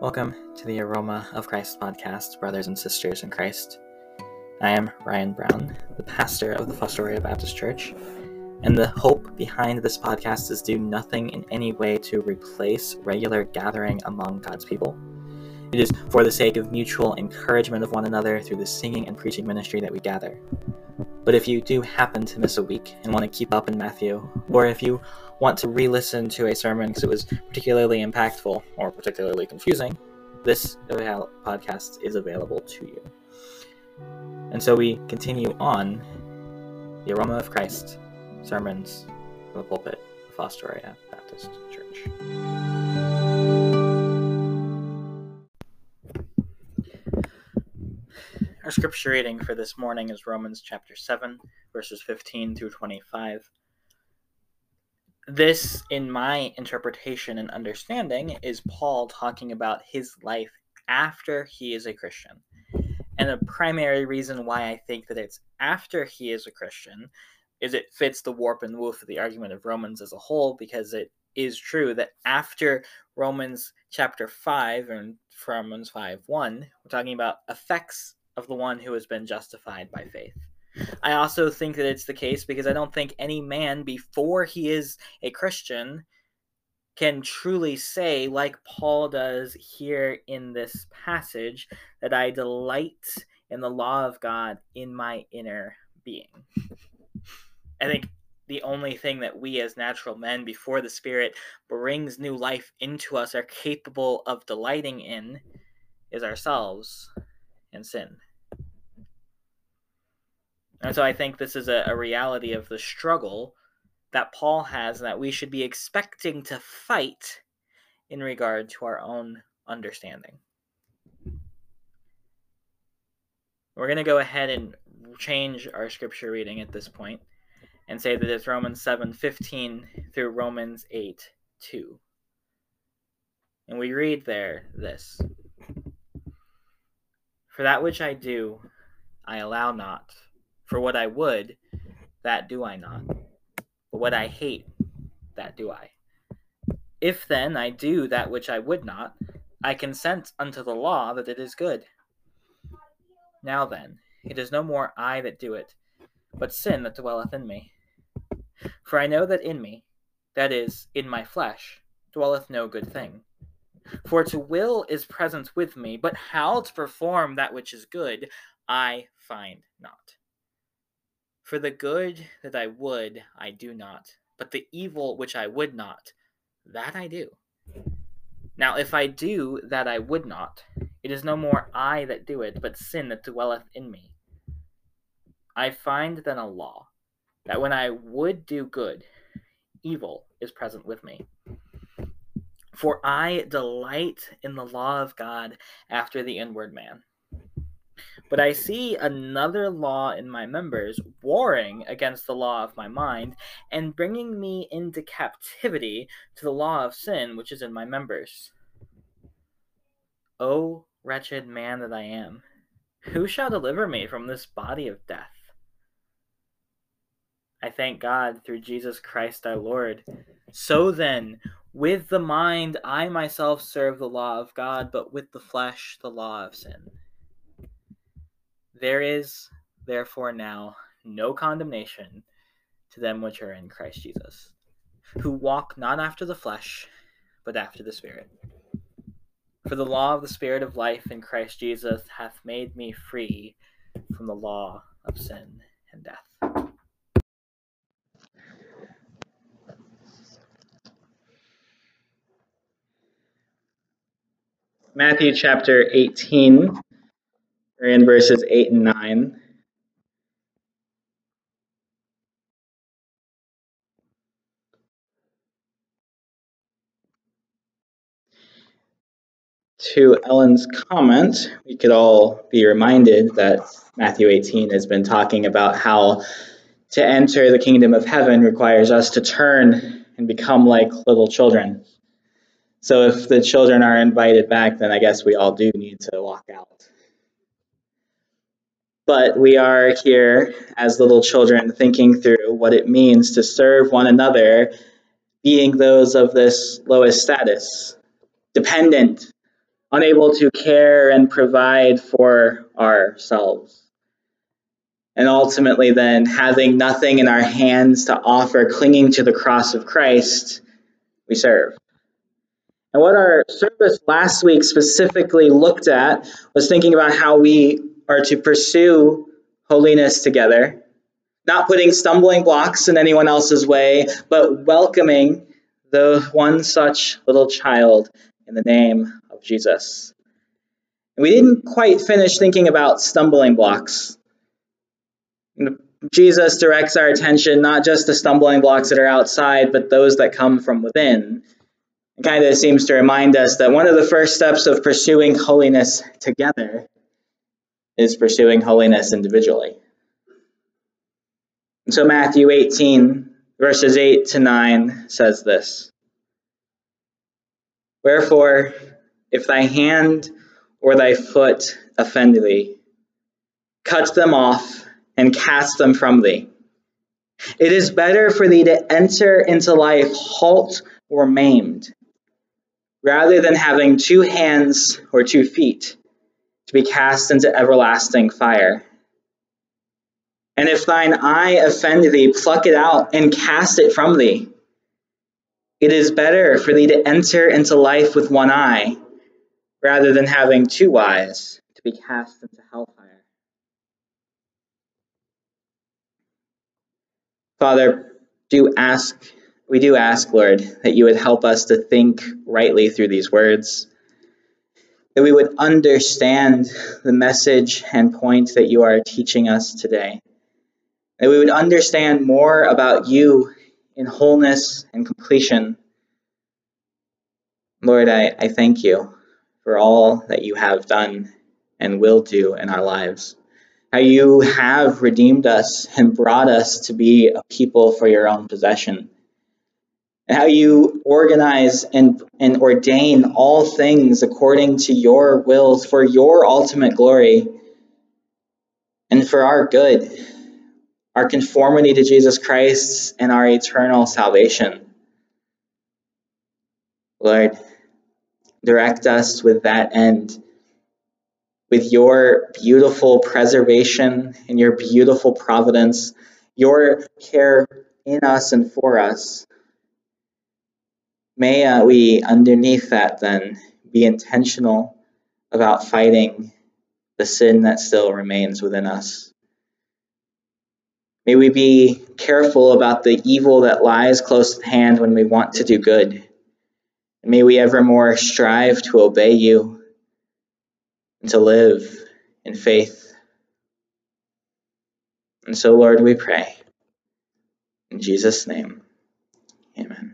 Welcome to the Aroma of Christ podcast, brothers and sisters in Christ. I am Ryan Brown, the pastor of the Fostoria Baptist Church, and the hope behind this podcast is do nothing in any way to replace regular gathering among God's people. It is for the sake of mutual encouragement of one another through the singing and preaching ministry that we gather. But if you do happen to miss a week and want to keep up in Matthew, or if you want to re listen to a sermon because it was particularly impactful or particularly confusing, this podcast is available to you. And so we continue on the Aroma of Christ sermons from the pulpit of Fostoria Baptist Church. Our scripture reading for this morning is Romans chapter 7, verses 15 through 25 this, in my interpretation and understanding, is Paul talking about his life after he is a Christian. And the primary reason why I think that it's after he is a Christian is it fits the warp and woof of the argument of Romans as a whole, because it is true that after Romans chapter 5 and Romans 5 1, we're talking about effects of the one who has been justified by faith. I also think that it's the case because I don't think any man before he is a Christian can truly say, like Paul does here in this passage, that I delight in the law of God in my inner being. I think the only thing that we as natural men before the Spirit brings new life into us are capable of delighting in is ourselves and sin. And so I think this is a, a reality of the struggle that Paul has and that we should be expecting to fight in regard to our own understanding. We're going to go ahead and change our scripture reading at this point and say that it's Romans 7:15 through Romans 8:2. And we read there this For that which I do, I allow not for what I would, that do I not. But what I hate, that do I. If then I do that which I would not, I consent unto the law that it is good. Now then, it is no more I that do it, but sin that dwelleth in me. For I know that in me, that is, in my flesh, dwelleth no good thing. For to will is present with me, but how to perform that which is good, I find not. For the good that I would, I do not, but the evil which I would not, that I do. Now, if I do that I would not, it is no more I that do it, but sin that dwelleth in me. I find then a law, that when I would do good, evil is present with me. For I delight in the law of God after the inward man but I see another law in my members warring against the law of my mind and bringing me into captivity to the law of sin which is in my members. O wretched man that I am, who shall deliver me from this body of death? I thank God through Jesus Christ our Lord. So then, with the mind I myself serve the law of God, but with the flesh the law of sin. There is, therefore, now no condemnation to them which are in Christ Jesus, who walk not after the flesh, but after the Spirit. For the law of the Spirit of life in Christ Jesus hath made me free from the law of sin and death. Matthew chapter 18 we're in verses 8 and 9. To Ellen's comment, we could all be reminded that Matthew 18 has been talking about how to enter the kingdom of heaven requires us to turn and become like little children. So if the children are invited back, then I guess we all do need to walk out. But we are here as little children thinking through what it means to serve one another, being those of this lowest status, dependent unable to care and provide for ourselves. And ultimately, then, having nothing in our hands to offer, clinging to the cross of Christ, we serve. And what our service last week specifically looked at was thinking about how we are to pursue holiness together, not putting stumbling blocks in anyone else's way, but welcoming the one such little child in the name of Jesus. We didn't quite finish thinking about stumbling blocks. Jesus directs our attention not just to stumbling blocks that are outside, but those that come from within. It kind of seems to remind us that one of the first steps of pursuing holiness together is pursuing holiness individually. And so Matthew 18, verses 8 to 9 says this Wherefore, if thy hand or thy foot offend thee, cut them off and cast them from thee. It is better for thee to enter into life halt or maimed, rather than having two hands or two feet to be cast into everlasting fire. And if thine eye offend thee, pluck it out and cast it from thee. It is better for thee to enter into life with one eye, rather than having two eyes to be cast into hellfire. Father, do ask, we do ask, Lord, that you would help us to think rightly through these words, that we would understand the message and point that you are teaching us today, that we would understand more about you in wholeness and completion. Lord, I, I thank you for all that you have done and will do in our lives. How you have redeemed us and brought us to be a people for your own possession. How you organize and, and ordain all things according to your will for your ultimate glory and for our good our conformity to Jesus Christ, and our eternal salvation. Lord, direct us with that end, with your beautiful preservation and your beautiful providence, your care in us and for us. May uh, we, underneath that, then, be intentional about fighting the sin that still remains within us. May we be careful about the evil that lies close at hand when we want to do good. And may we evermore strive to obey you and to live in faith. And so, Lord, we pray. In Jesus' name, amen.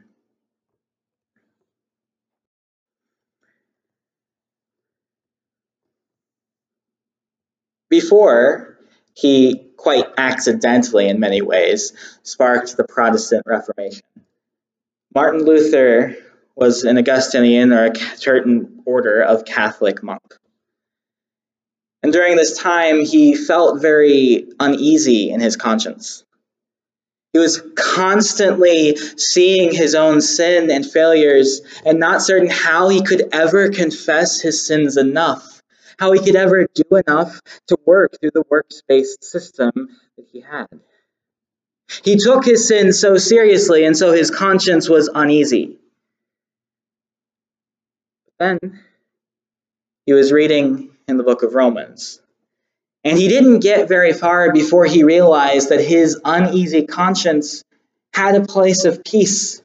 Before he quite accidentally in many ways, sparked the Protestant Reformation. Martin Luther was an Augustinian or a certain order of Catholic monk. And during this time, he felt very uneasy in his conscience. He was constantly seeing his own sin and failures and not certain how he could ever confess his sins enough how he could ever do enough to work through the works-based system that he had. He took his sin so seriously, and so his conscience was uneasy. Then he was reading in the book of Romans. And he didn't get very far before he realized that his uneasy conscience had a place of peace.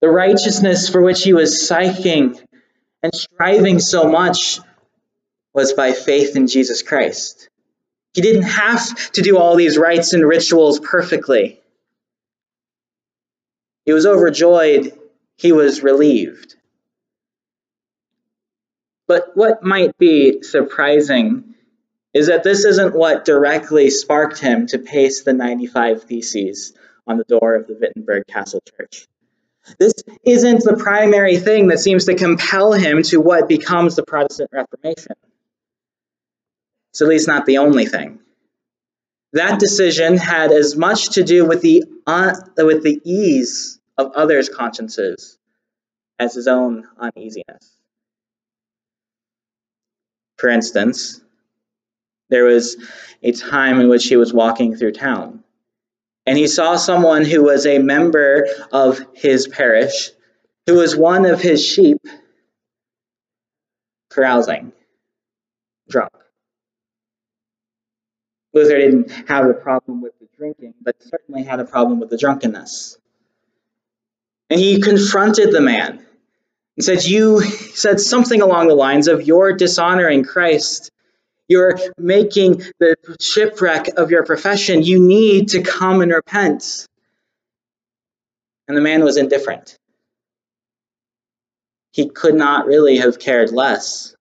The righteousness for which he was psyching and striving so much was by faith in Jesus Christ. He didn't have to do all these rites and rituals perfectly. He was overjoyed, he was relieved. But what might be surprising is that this isn't what directly sparked him to paste the 95 Theses on the door of the Wittenberg Castle Church. This isn't the primary thing that seems to compel him to what becomes the Protestant Reformation. It's at least not the only thing. That decision had as much to do with the, uh, with the ease of others' consciences as his own uneasiness. For instance, there was a time in which he was walking through town and he saw someone who was a member of his parish, who was one of his sheep, carousing, drunk. Luther didn't have a problem with the drinking, but certainly had a problem with the drunkenness. And he confronted the man and said, You said something along the lines of, You're dishonoring Christ. You're making the shipwreck of your profession. You need to come and repent. And the man was indifferent. He could not really have cared less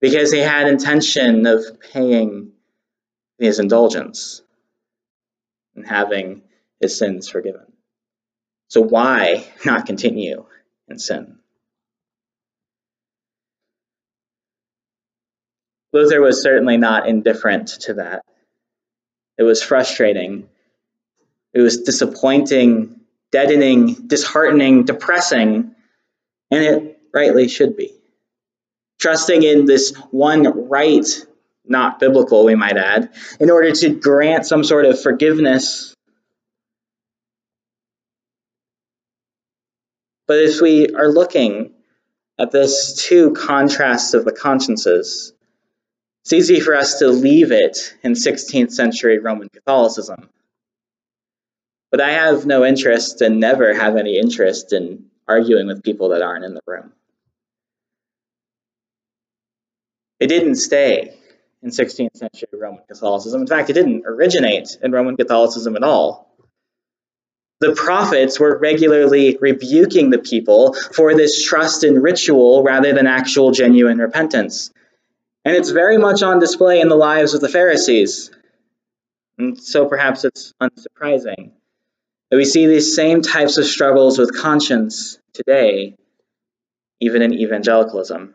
because he had intention of paying his indulgence and having his sins forgiven. So why not continue in sin? Luther was certainly not indifferent to that. It was frustrating. It was disappointing, deadening, disheartening, depressing, and it rightly should be. Trusting in this one right, not biblical, we might add, in order to grant some sort of forgiveness. But if we are looking at this two contrasts of the consciences, it's easy for us to leave it in 16th century Roman Catholicism. But I have no interest and never have any interest in arguing with people that aren't in the room. It didn't stay in 16th century Roman Catholicism. In fact, it didn't originate in Roman Catholicism at all. The prophets were regularly rebuking the people for this trust in ritual rather than actual genuine repentance. And it's very much on display in the lives of the Pharisees. And so perhaps it's unsurprising that we see these same types of struggles with conscience today, even in evangelicalism.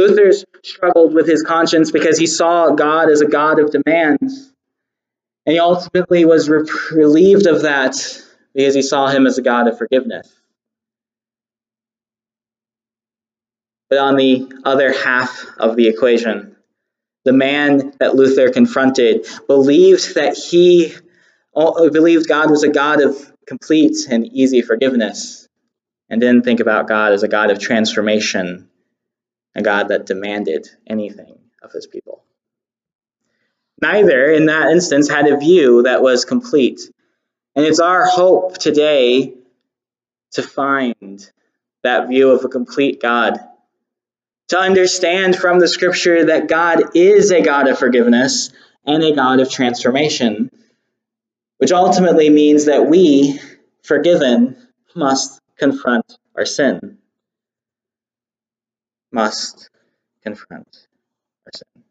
Luther's struggled with his conscience because he saw God as a God of demands. And he ultimately was relieved of that because he saw him as a God of forgiveness. But on the other half of the equation, the man that Luther confronted believed that he believed God was a God of complete and easy forgiveness and didn't think about God as a God of transformation, a God that demanded anything of his people. Neither, in that instance, had a view that was complete. And it's our hope today to find that view of a complete God to understand from the scripture that God is a God of forgiveness and a God of transformation, which ultimately means that we, forgiven, must confront our sin. Must confront our sin.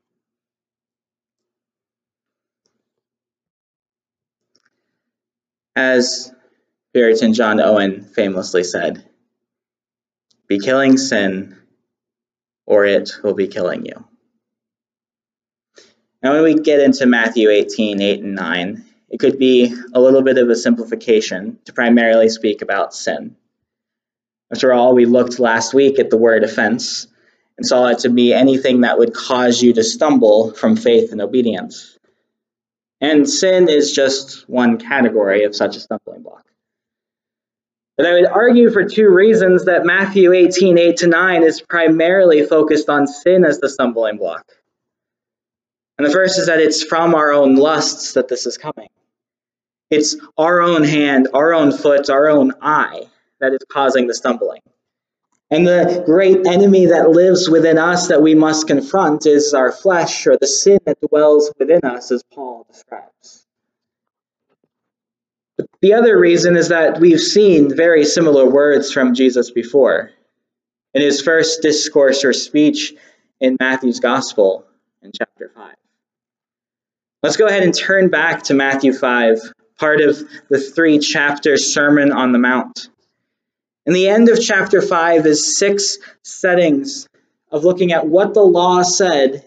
As Puritan John Owen famously said, be killing sin or it will be killing you. Now, when we get into Matthew 18, 8, and 9, it could be a little bit of a simplification to primarily speak about sin. After all, we looked last week at the word offense and saw it to be anything that would cause you to stumble from faith and obedience. And sin is just one category of such a stumbling block. But I would argue for two reasons that Matthew 18, 8 to 9 is primarily focused on sin as the stumbling block. And the first is that it's from our own lusts that this is coming. It's our own hand, our own foot, our own eye that is causing the stumbling. And the great enemy that lives within us that we must confront is our flesh or the sin that dwells within us, as Paul describes. The other reason is that we've seen very similar words from Jesus before. In his first discourse or speech in Matthew's Gospel in chapter 5. Let's go ahead and turn back to Matthew 5, part of the three chapter Sermon on the Mount. In the end of chapter 5 is six settings of looking at what the law said,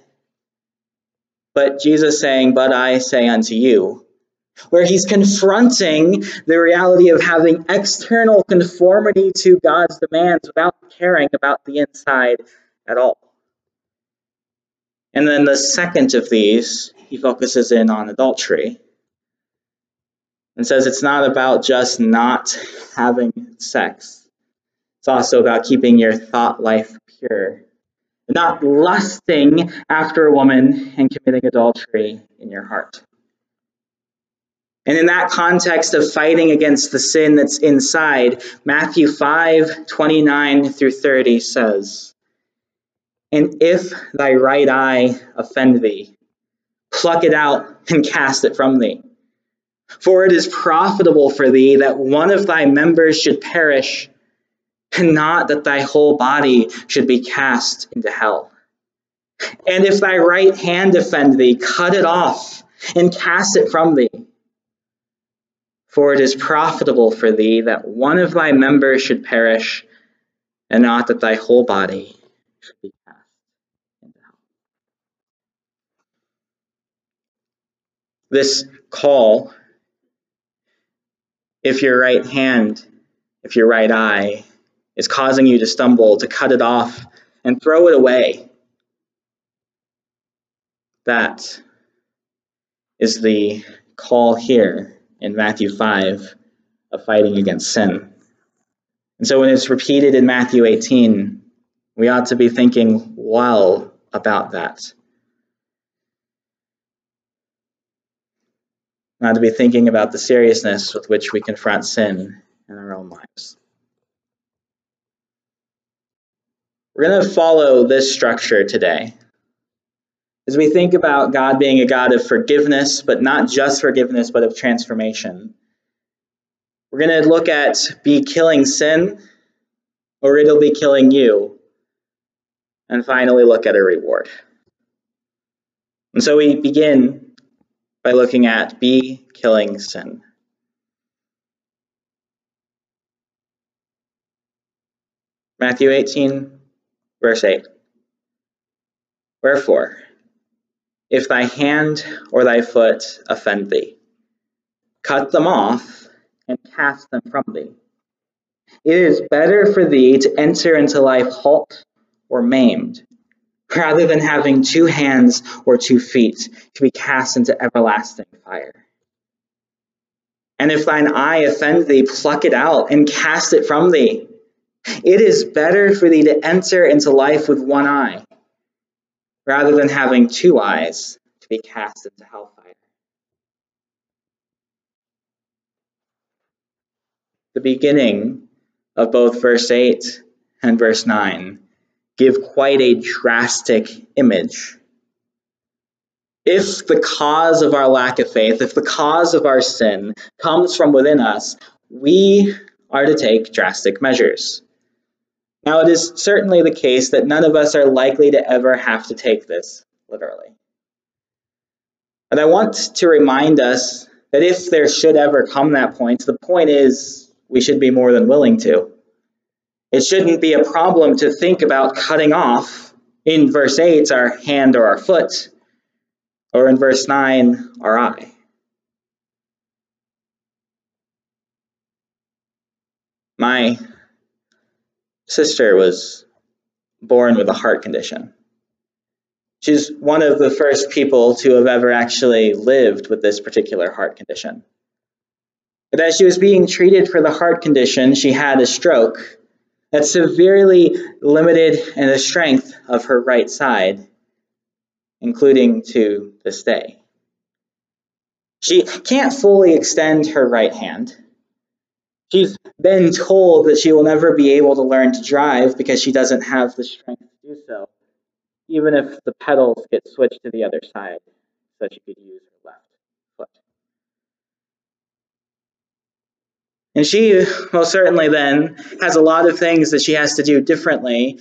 but Jesus saying, But I say unto you, where he's confronting the reality of having external conformity to God's demands without caring about the inside at all. And then the second of these, he focuses in on adultery and says it's not about just not having sex. It's also about keeping your thought life pure, not lusting after a woman and committing adultery in your heart. And in that context of fighting against the sin that's inside, Matthew 5 29 through 30 says, And if thy right eye offend thee, pluck it out and cast it from thee. For it is profitable for thee that one of thy members should perish, and not that thy whole body should be cast into hell. And if thy right hand offend thee, cut it off and cast it from thee. For it is profitable for thee that one of thy members should perish, and not that thy whole body should be cast into hell. This call, if your right hand, if your right eye is causing you to stumble, to cut it off and throw it away, that is the call here in Matthew 5 of fighting against sin. And so when it's repeated in Matthew 18, we ought to be thinking well about that. Ought to be thinking about the seriousness with which we confront sin in our own lives. We're going to follow this structure today. As we think about God being a God of forgiveness, but not just forgiveness, but of transformation, we're going to look at be killing sin, or it'll be killing you, and finally look at a reward. And so we begin by looking at be killing sin. Matthew 18, verse 8. Wherefore, if thy hand or thy foot offend thee. Cut them off and cast them from thee. It is better for thee to enter into life halt or maimed, rather than having two hands or two feet to be cast into everlasting fire. And if thine eye offend thee, pluck it out and cast it from thee. It is better for thee to enter into life with one eye rather than having two eyes to be cast into hellfire. The beginning of both verse 8 and verse 9 give quite a drastic image. If the cause of our lack of faith, if the cause of our sin comes from within us, we are to take drastic measures. Now, it is certainly the case that none of us are likely to ever have to take this literally. But I want to remind us that if there should ever come that point, the point is we should be more than willing to. It shouldn't be a problem to think about cutting off, in verse 8, our hand or our foot, or in verse 9, our eye. My sister was born with a heart condition. She's one of the first people to have ever actually lived with this particular heart condition. But as she was being treated for the heart condition, she had a stroke that severely limited the strength of her right side, including to this day. She can't fully extend her right hand. She's been told that she will never be able to learn to drive because she doesn't have the strength to do so, even if the pedals get switched to the other side so she could use her left foot. And she most certainly then has a lot of things that she has to do differently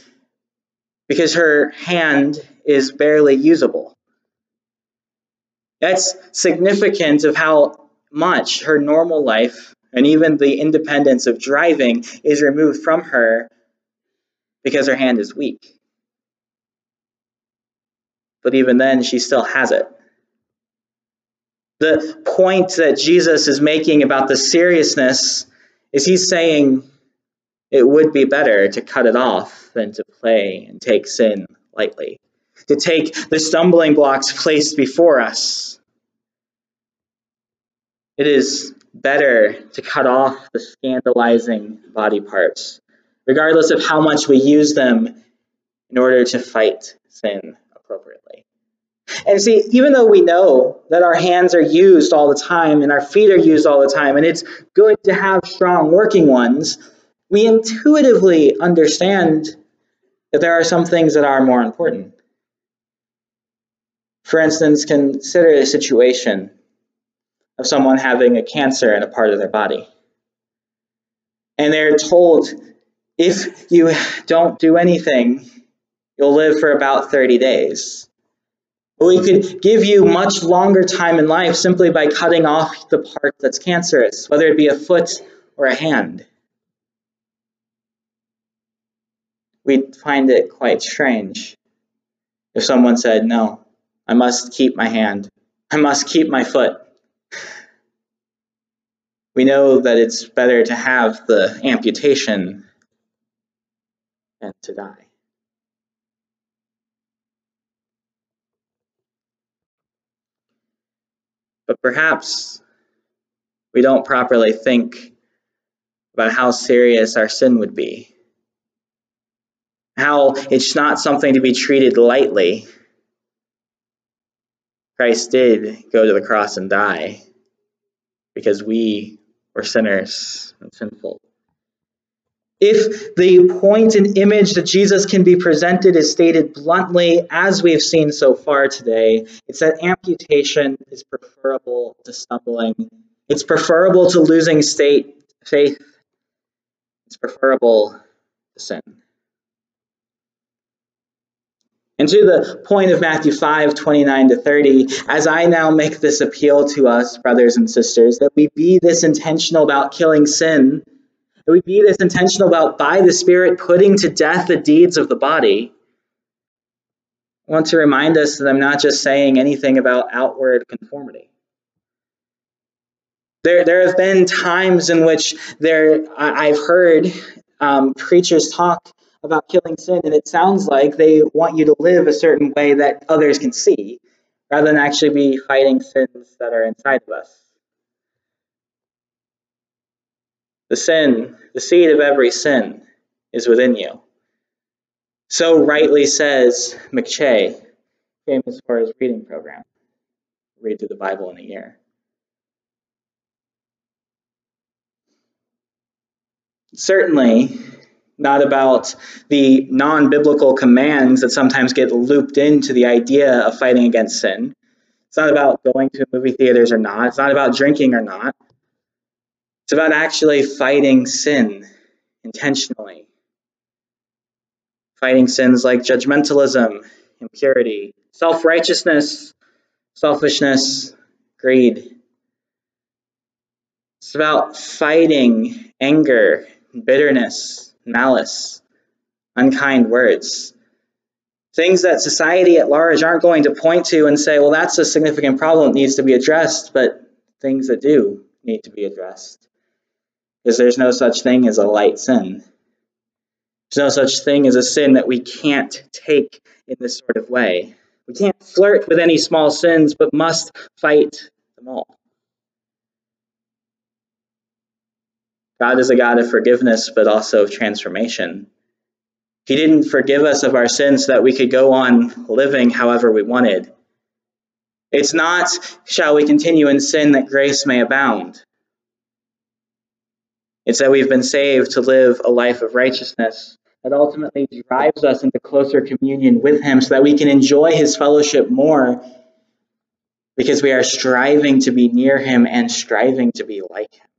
because her hand is barely usable. That's significant of how much her normal life and even the independence of driving is removed from her because her hand is weak. But even then, she still has it. The point that Jesus is making about the seriousness is he's saying it would be better to cut it off than to play and take sin lightly, to take the stumbling blocks placed before us. It is better to cut off the scandalizing body parts, regardless of how much we use them in order to fight sin appropriately. And see, even though we know that our hands are used all the time and our feet are used all the time, and it's good to have strong working ones, we intuitively understand that there are some things that are more important. For instance, consider a situation of someone having a cancer in a part of their body. And they're told, if you don't do anything, you'll live for about 30 days. We could give you much longer time in life simply by cutting off the part that's cancerous, whether it be a foot or a hand. We'd find it quite strange if someone said, No, I must keep my hand, I must keep my foot. We know that it's better to have the amputation than to die. But perhaps we don't properly think about how serious our sin would be. How it's not something to be treated lightly. Christ did go to the cross and die because we were sinners and sinful. If the point and image that Jesus can be presented is stated bluntly, as we've seen so far today, it's that amputation is preferable to stumbling. It's preferable to losing state faith. It's preferable to sin. And to the point of Matthew 5, 29 to 30, as I now make this appeal to us, brothers and sisters, that we be this intentional about killing sin that we be this intentional about, by the Spirit, putting to death the deeds of the body. I want to remind us that I'm not just saying anything about outward conformity. There, there have been times in which there I've heard um, preachers talk about killing sin, and it sounds like they want you to live a certain way that others can see, rather than actually be fighting sins that are inside of us. The sin, the seed of every sin, is within you. So rightly says McCheyne, famous for his reading program. Read through the Bible in a year. Certainly, not about the non biblical commands that sometimes get looped into the idea of fighting against sin. It's not about going to movie theaters or not. It's not about drinking or not. It's about actually fighting sin intentionally. Fighting sins like judgmentalism, impurity, self righteousness, selfishness, greed. It's about fighting anger, bitterness, malice, unkind words. Things that society at large aren't going to point to and say, well, that's a significant problem that needs to be addressed, but things that do need to be addressed because there's no such thing as a light sin. There's no such thing as a sin that we can't take in this sort of way. We can't flirt with any small sins, but must fight them all. God is a God of forgiveness, but also of transformation. He didn't forgive us of our sins so that we could go on living however we wanted. It's not, shall we continue in sin that grace may abound. It's that we've been saved to live a life of righteousness that ultimately drives us into closer communion with Him so that we can enjoy His fellowship more because we are striving to be near Him and striving to be like Him.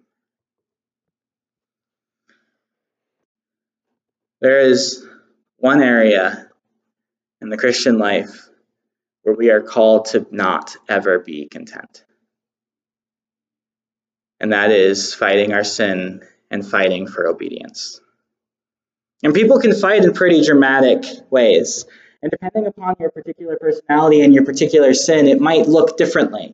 There is one area in the Christian life where we are called to not ever be content. And that is fighting our sin and fighting for obedience. And people can fight in pretty dramatic ways. And depending upon your particular personality and your particular sin, it might look differently.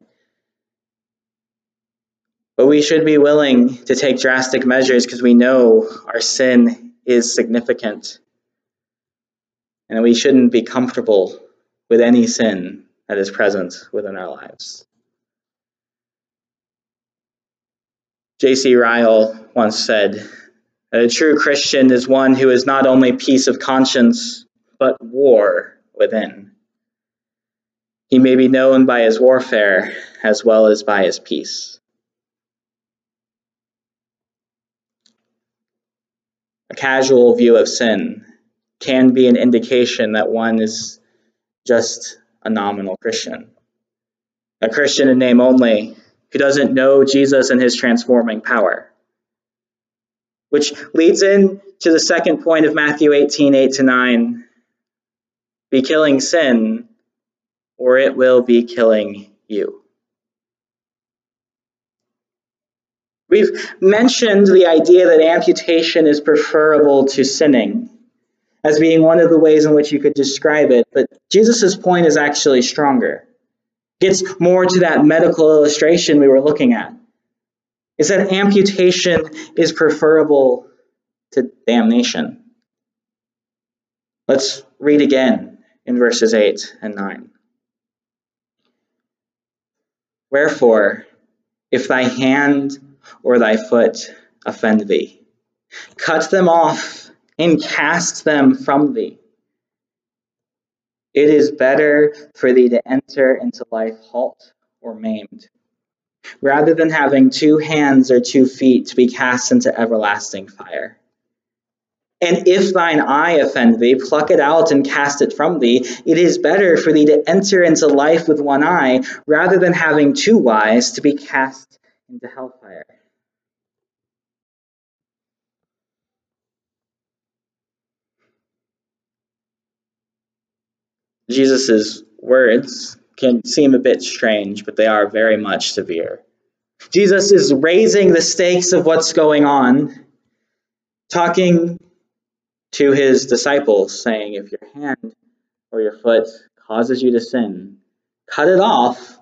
But we should be willing to take drastic measures because we know our sin is significant. and we shouldn't be comfortable with any sin that is present within our lives. J.C. Ryle once said that a true Christian is one who is not only peace of conscience, but war within. He may be known by his warfare as well as by his peace. A casual view of sin can be an indication that one is just a nominal Christian. A Christian in name only who doesn't know Jesus and his transforming power. Which leads in to the second point of Matthew 18, 8 to 9. Be killing sin, or it will be killing you. We've mentioned the idea that amputation is preferable to sinning as being one of the ways in which you could describe it, but Jesus' point is actually stronger. Gets more to that medical illustration we were looking at. Is that amputation is preferable to damnation. Let's read again in verses 8 and 9. Wherefore, if thy hand or thy foot offend thee, cut them off and cast them from thee. It is better for thee to enter into life halt or maimed, rather than having two hands or two feet to be cast into everlasting fire. And if thine eye offend thee, pluck it out and cast it from thee. It is better for thee to enter into life with one eye, rather than having two eyes to be cast into hellfire. Jesus' words can seem a bit strange, but they are very much severe. Jesus is raising the stakes of what's going on, talking to his disciples, saying, If your hand or your foot causes you to sin, cut it off,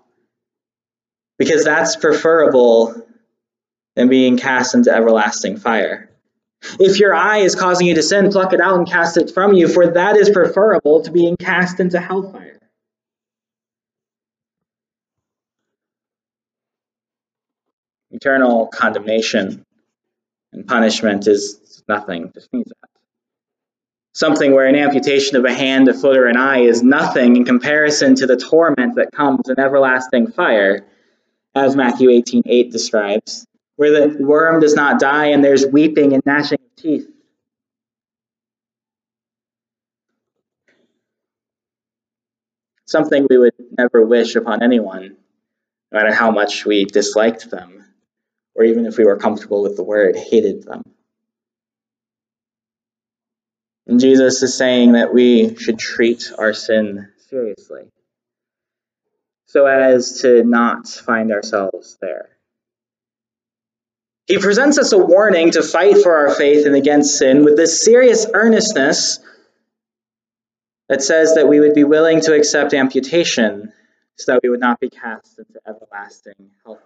because that's preferable than being cast into everlasting fire. If your eye is causing you to sin, pluck it out and cast it from you, for that is preferable to being cast into hellfire. Eternal condemnation and punishment is nothing to sneeze at. Something where an amputation of a hand, a foot, or an eye is nothing in comparison to the torment that comes in everlasting fire, as Matthew 18 8 describes where the worm does not die and there's weeping and gnashing of teeth. Something we would never wish upon anyone, no matter how much we disliked them, or even if we were comfortable with the word, hated them. And Jesus is saying that we should treat our sin seriously so as to not find ourselves there. He presents us a warning to fight for our faith and against sin with this serious earnestness that says that we would be willing to accept amputation so that we would not be cast into everlasting hellfire.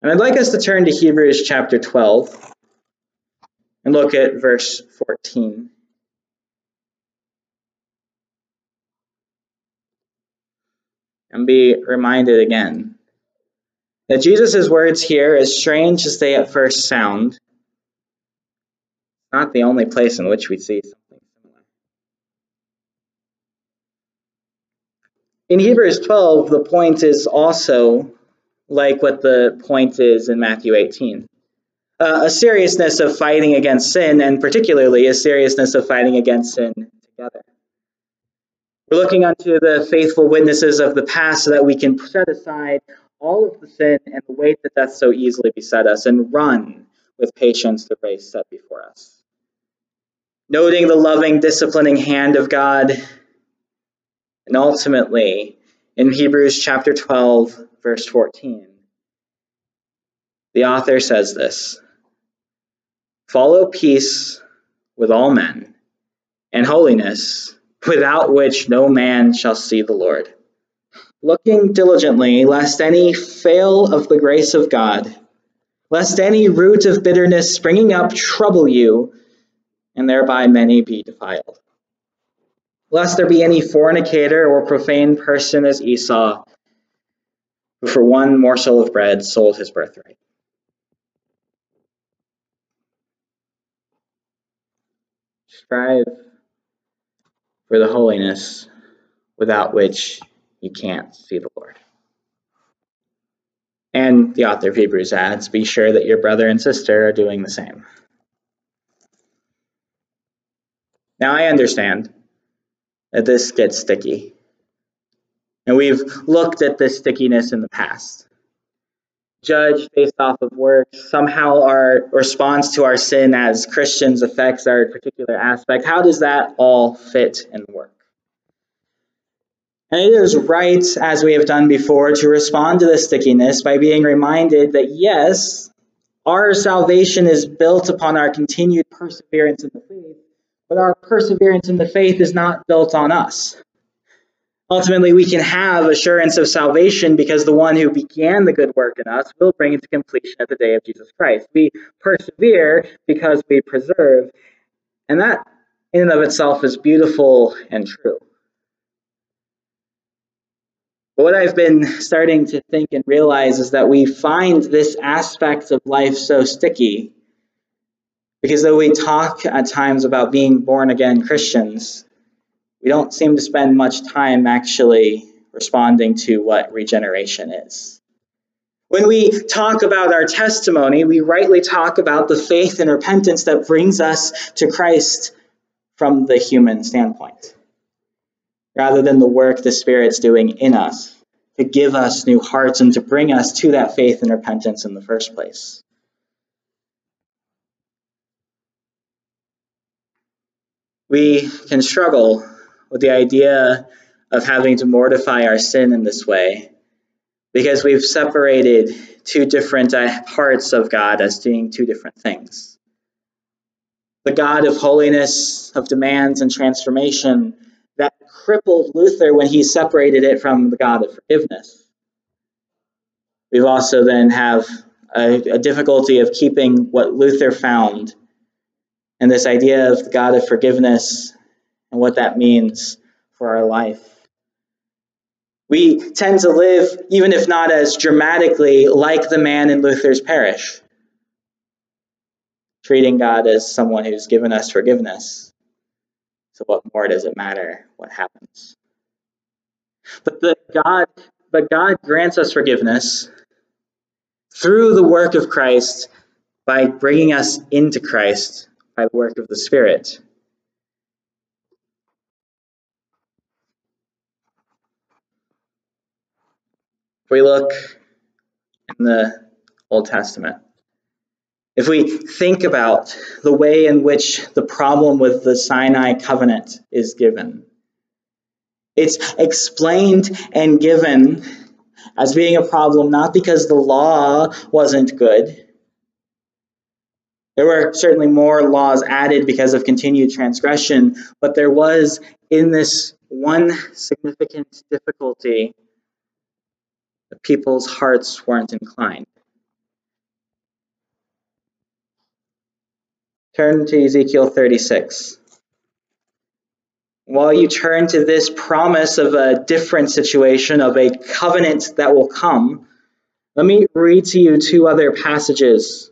And I'd like us to turn to Hebrews chapter 12 and look at verse 14. And be reminded again that Jesus' words here, as strange as they at first sound, not the only place in which we see something similar. In Hebrews 12, the point is also like what the point is in Matthew 18. Uh, a seriousness of fighting against sin, and particularly a seriousness of fighting against sin together. We're looking unto the faithful witnesses of the past so that we can set aside all of the sin and the weight that doth so easily beset us, and run with patience the race set before us. Noting the loving, disciplining hand of God, and ultimately, in Hebrews chapter 12, verse 14, the author says this Follow peace with all men, and holiness, without which no man shall see the Lord looking diligently, lest any fail of the grace of God, lest any root of bitterness springing up trouble you, and thereby many be defiled. Lest there be any fornicator or profane person as Esau, who for one morsel of bread sold his birthright. Strive for the holiness without which you can't see the Lord. And the author of Hebrews adds, be sure that your brother and sister are doing the same. Now, I understand that this gets sticky. And we've looked at this stickiness in the past. Judged based off of works, somehow our response to our sin as Christians affects our particular aspect. How does that all fit and work? And it is right, as we have done before, to respond to the stickiness by being reminded that yes, our salvation is built upon our continued perseverance in the faith, but our perseverance in the faith is not built on us. Ultimately, we can have assurance of salvation because the one who began the good work in us will bring it to completion at the day of Jesus Christ. We persevere because we preserve, and that in and of itself is beautiful and true. But what I've been starting to think and realize is that we find this aspect of life so sticky because though we talk at times about being born again Christians, we don't seem to spend much time actually responding to what regeneration is. When we talk about our testimony, we rightly talk about the faith and repentance that brings us to Christ from the human standpoint, rather than the work the Spirit's doing in us to give us new hearts and to bring us to that faith and repentance in the first place. We can struggle with the idea of having to mortify our sin in this way because we've separated two different parts of God as being two different things. The God of holiness, of demands and transformation crippled Luther when he separated it from the God of forgiveness. We've also then have a, a difficulty of keeping what Luther found and this idea of the God of forgiveness and what that means for our life. We tend to live, even if not as dramatically, like the man in Luther's parish, treating God as someone who's given us forgiveness. So, what more does it matter what happens? But the God, but God grants us forgiveness through the work of Christ by bringing us into Christ by the work of the Spirit. If we look in the Old Testament, if we think about the way in which the problem with the Sinai covenant is given, it's explained and given as being a problem not because the law wasn't good, there were certainly more laws added because of continued transgression, but there was in this one significant difficulty the people's hearts weren't inclined. Turn to Ezekiel 36. While you turn to this promise of a different situation, of a covenant that will come, let me read to you two other passages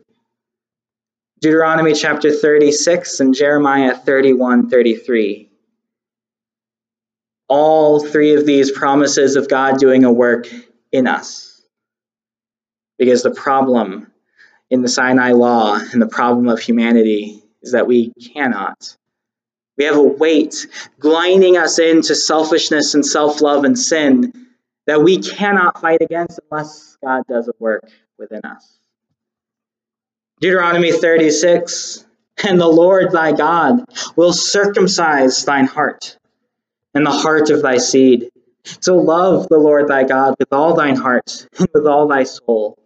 Deuteronomy chapter 36 and Jeremiah 31 33. All three of these promises of God doing a work in us. Because the problem in the Sinai law and the problem of humanity is that we cannot. We have a weight grinding us into selfishness and self love and sin that we cannot fight against unless God does a work within us. Deuteronomy 36 And the Lord thy God will circumcise thine heart and the heart of thy seed, to love the Lord thy God with all thine heart and with all thy soul,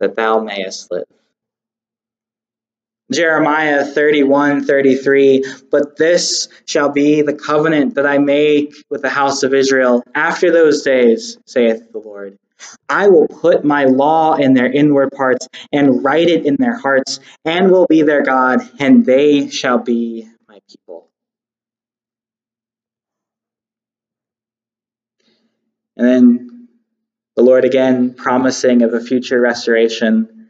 that thou mayest live. Jeremiah 31 33, but this shall be the covenant that I make with the house of Israel after those days, saith the Lord. I will put my law in their inward parts and write it in their hearts, and will be their God, and they shall be my people. And then the Lord again promising of a future restoration.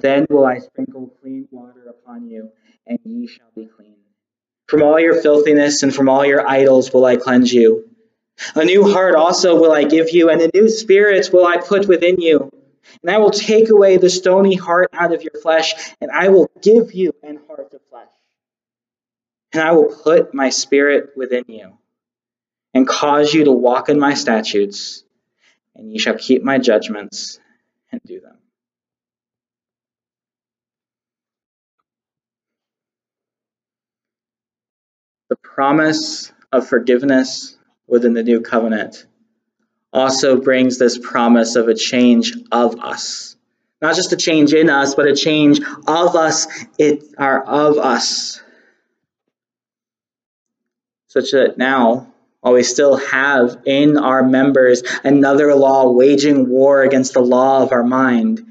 Then will I sprinkle clean water upon you, and ye shall be clean. From all your filthiness and from all your idols will I cleanse you. A new heart also will I give you, and a new spirit will I put within you. And I will take away the stony heart out of your flesh, and I will give you an heart of flesh. And I will put my spirit within you, and cause you to walk in my statutes, and ye shall keep my judgments and do them. Promise of forgiveness within the new covenant also brings this promise of a change of us. Not just a change in us, but a change of us, it are of us. Such that now, while we still have in our members another law waging war against the law of our mind,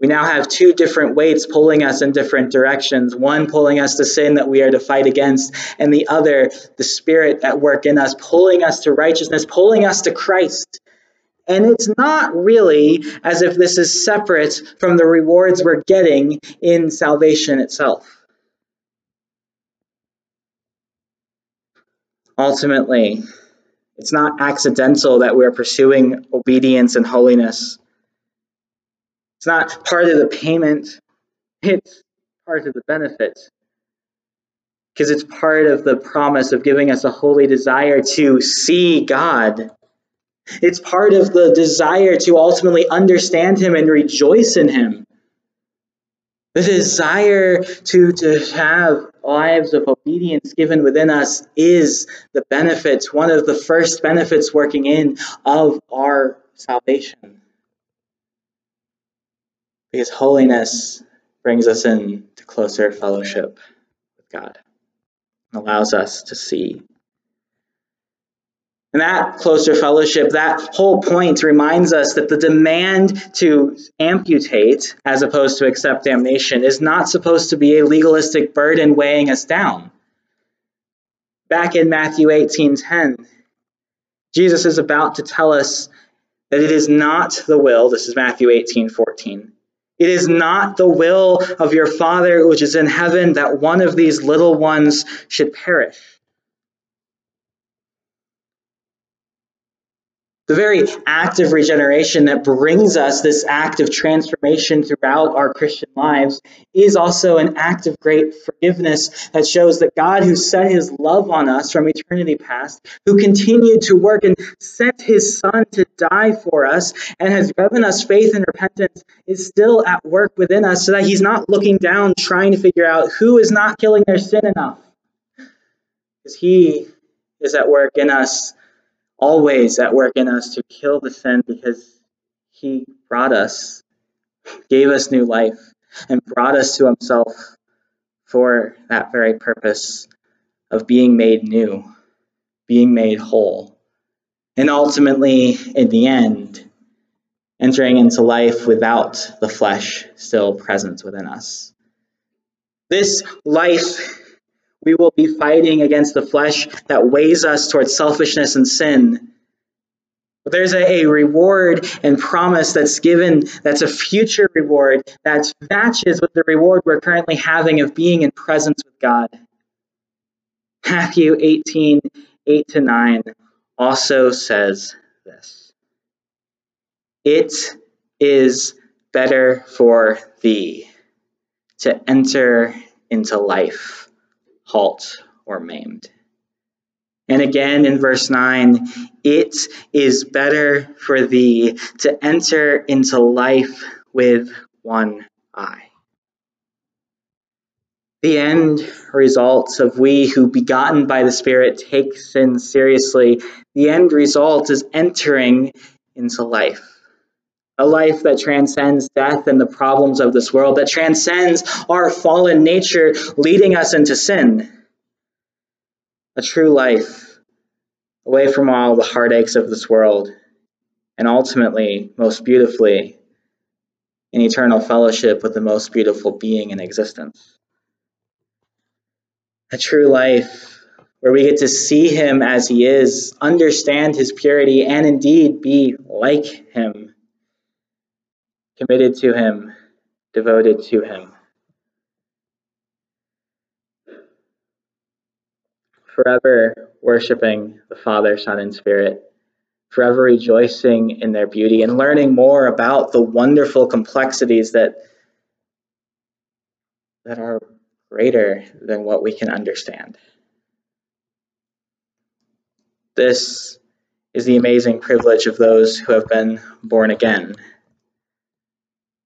we now have two different weights pulling us in different directions. One pulling us to sin that we are to fight against, and the other, the Spirit at work in us, pulling us to righteousness, pulling us to Christ. And it's not really as if this is separate from the rewards we're getting in salvation itself. Ultimately, it's not accidental that we're pursuing obedience and holiness. It's not part of the payment, it's part of the benefit. Because it's part of the promise of giving us a holy desire to see God. It's part of the desire to ultimately understand Him and rejoice in Him. The desire to, to have lives of obedience given within us is the benefits, one of the first benefits working in of our salvation. Because holiness brings us into closer fellowship with God and allows us to see. And that closer fellowship, that whole point reminds us that the demand to amputate as opposed to accept damnation is not supposed to be a legalistic burden weighing us down. Back in Matthew 18:10, Jesus is about to tell us that it is not the will, this is Matthew 18:14 it is not the will of your Father which is in heaven that one of these little ones should perish. The very act of regeneration that brings us this act of transformation throughout our Christian lives is also an act of great forgiveness that shows that God, who set his love on us from eternity past, who continued to work and sent his Son to die for us, and has given us faith and repentance, is still at work within us so that he's not looking down trying to figure out who is not killing their sin enough. Because he is at work in us always at work in us to kill the sin because he brought us, gave us new life, and brought us to himself for that very purpose of being made new, being made whole, and ultimately, in the end, entering into life without the flesh still present within us. This life we will be fighting against the flesh that weighs us towards selfishness and sin. But there's a, a, reward and promise that's given that's a future reward that matches with the reward we're currently having of being in presence with God. Matthew 18, 8 to 9 also says this It is better for thee to enter into life halt, or maimed. And again in verse 9, it is better for thee to enter into life with one eye. The end result of we who, begotten by the Spirit, take sin seriously, the end result is entering into life a life that transcends death and the problems of this world, that transcends our fallen nature, leading us into sin. A true life, away from all the heartaches of this world, and ultimately, most beautifully, in eternal fellowship with the most beautiful being in existence. A true life where we get to see him as he is, understand his purity, and indeed be like him, committed to him, devoted to him. Forever worshiping the Father, Son, and Spirit, forever rejoicing in their beauty and learning more about the wonderful complexities that, that are greater than what we can understand. This is the amazing privilege of those who have been born again.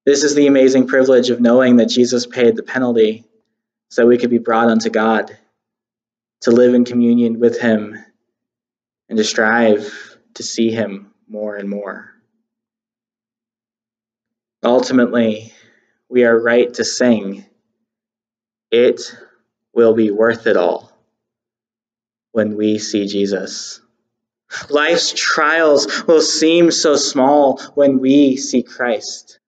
This is the amazing privilege of knowing that Jesus paid the penalty so we could be brought unto God, to live in communion with Him, and to strive to see Him more and more. Ultimately, we are right to sing, It will be worth it all when we see Jesus. Life's trials will seem so small when we see Christ.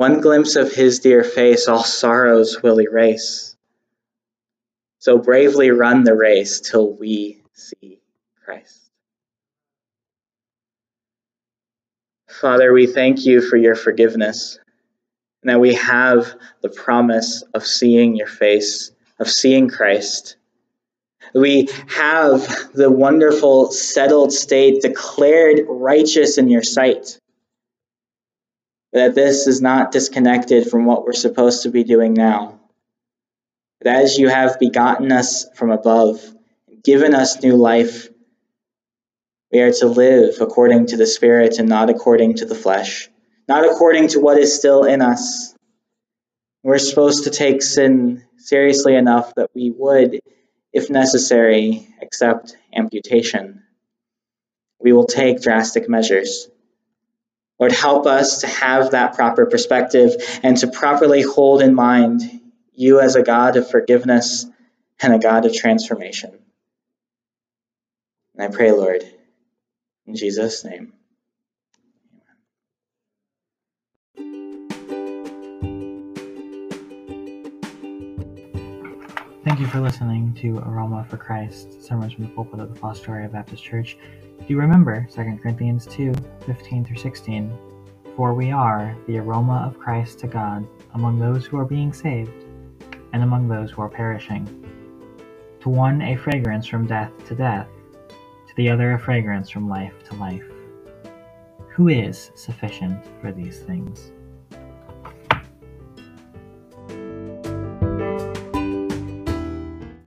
One glimpse of his dear face, all sorrows will erase. So bravely run the race till we see Christ. Father, we thank you for your forgiveness and that we have the promise of seeing your face, of seeing Christ we have the wonderful settled state declared righteous in your sight. That this is not disconnected from what we're supposed to be doing now. That as you have begotten us from above, given us new life, we are to live according to the Spirit and not according to the flesh, not according to what is still in us. We're supposed to take sin seriously enough that we would if necessary, accept amputation. We will take drastic measures. Lord, help us to have that proper perspective and to properly hold in mind you as a God of forgiveness and a God of transformation. And I pray, Lord, in Jesus' name. Thank you for listening to Aroma for Christ, sermons from the pulpit of the Fostoria Baptist Church. Do you remember 2 Corinthians 2 15 through 16? For we are the aroma of Christ to God among those who are being saved and among those who are perishing. To one, a fragrance from death to death, to the other, a fragrance from life to life. Who is sufficient for these things?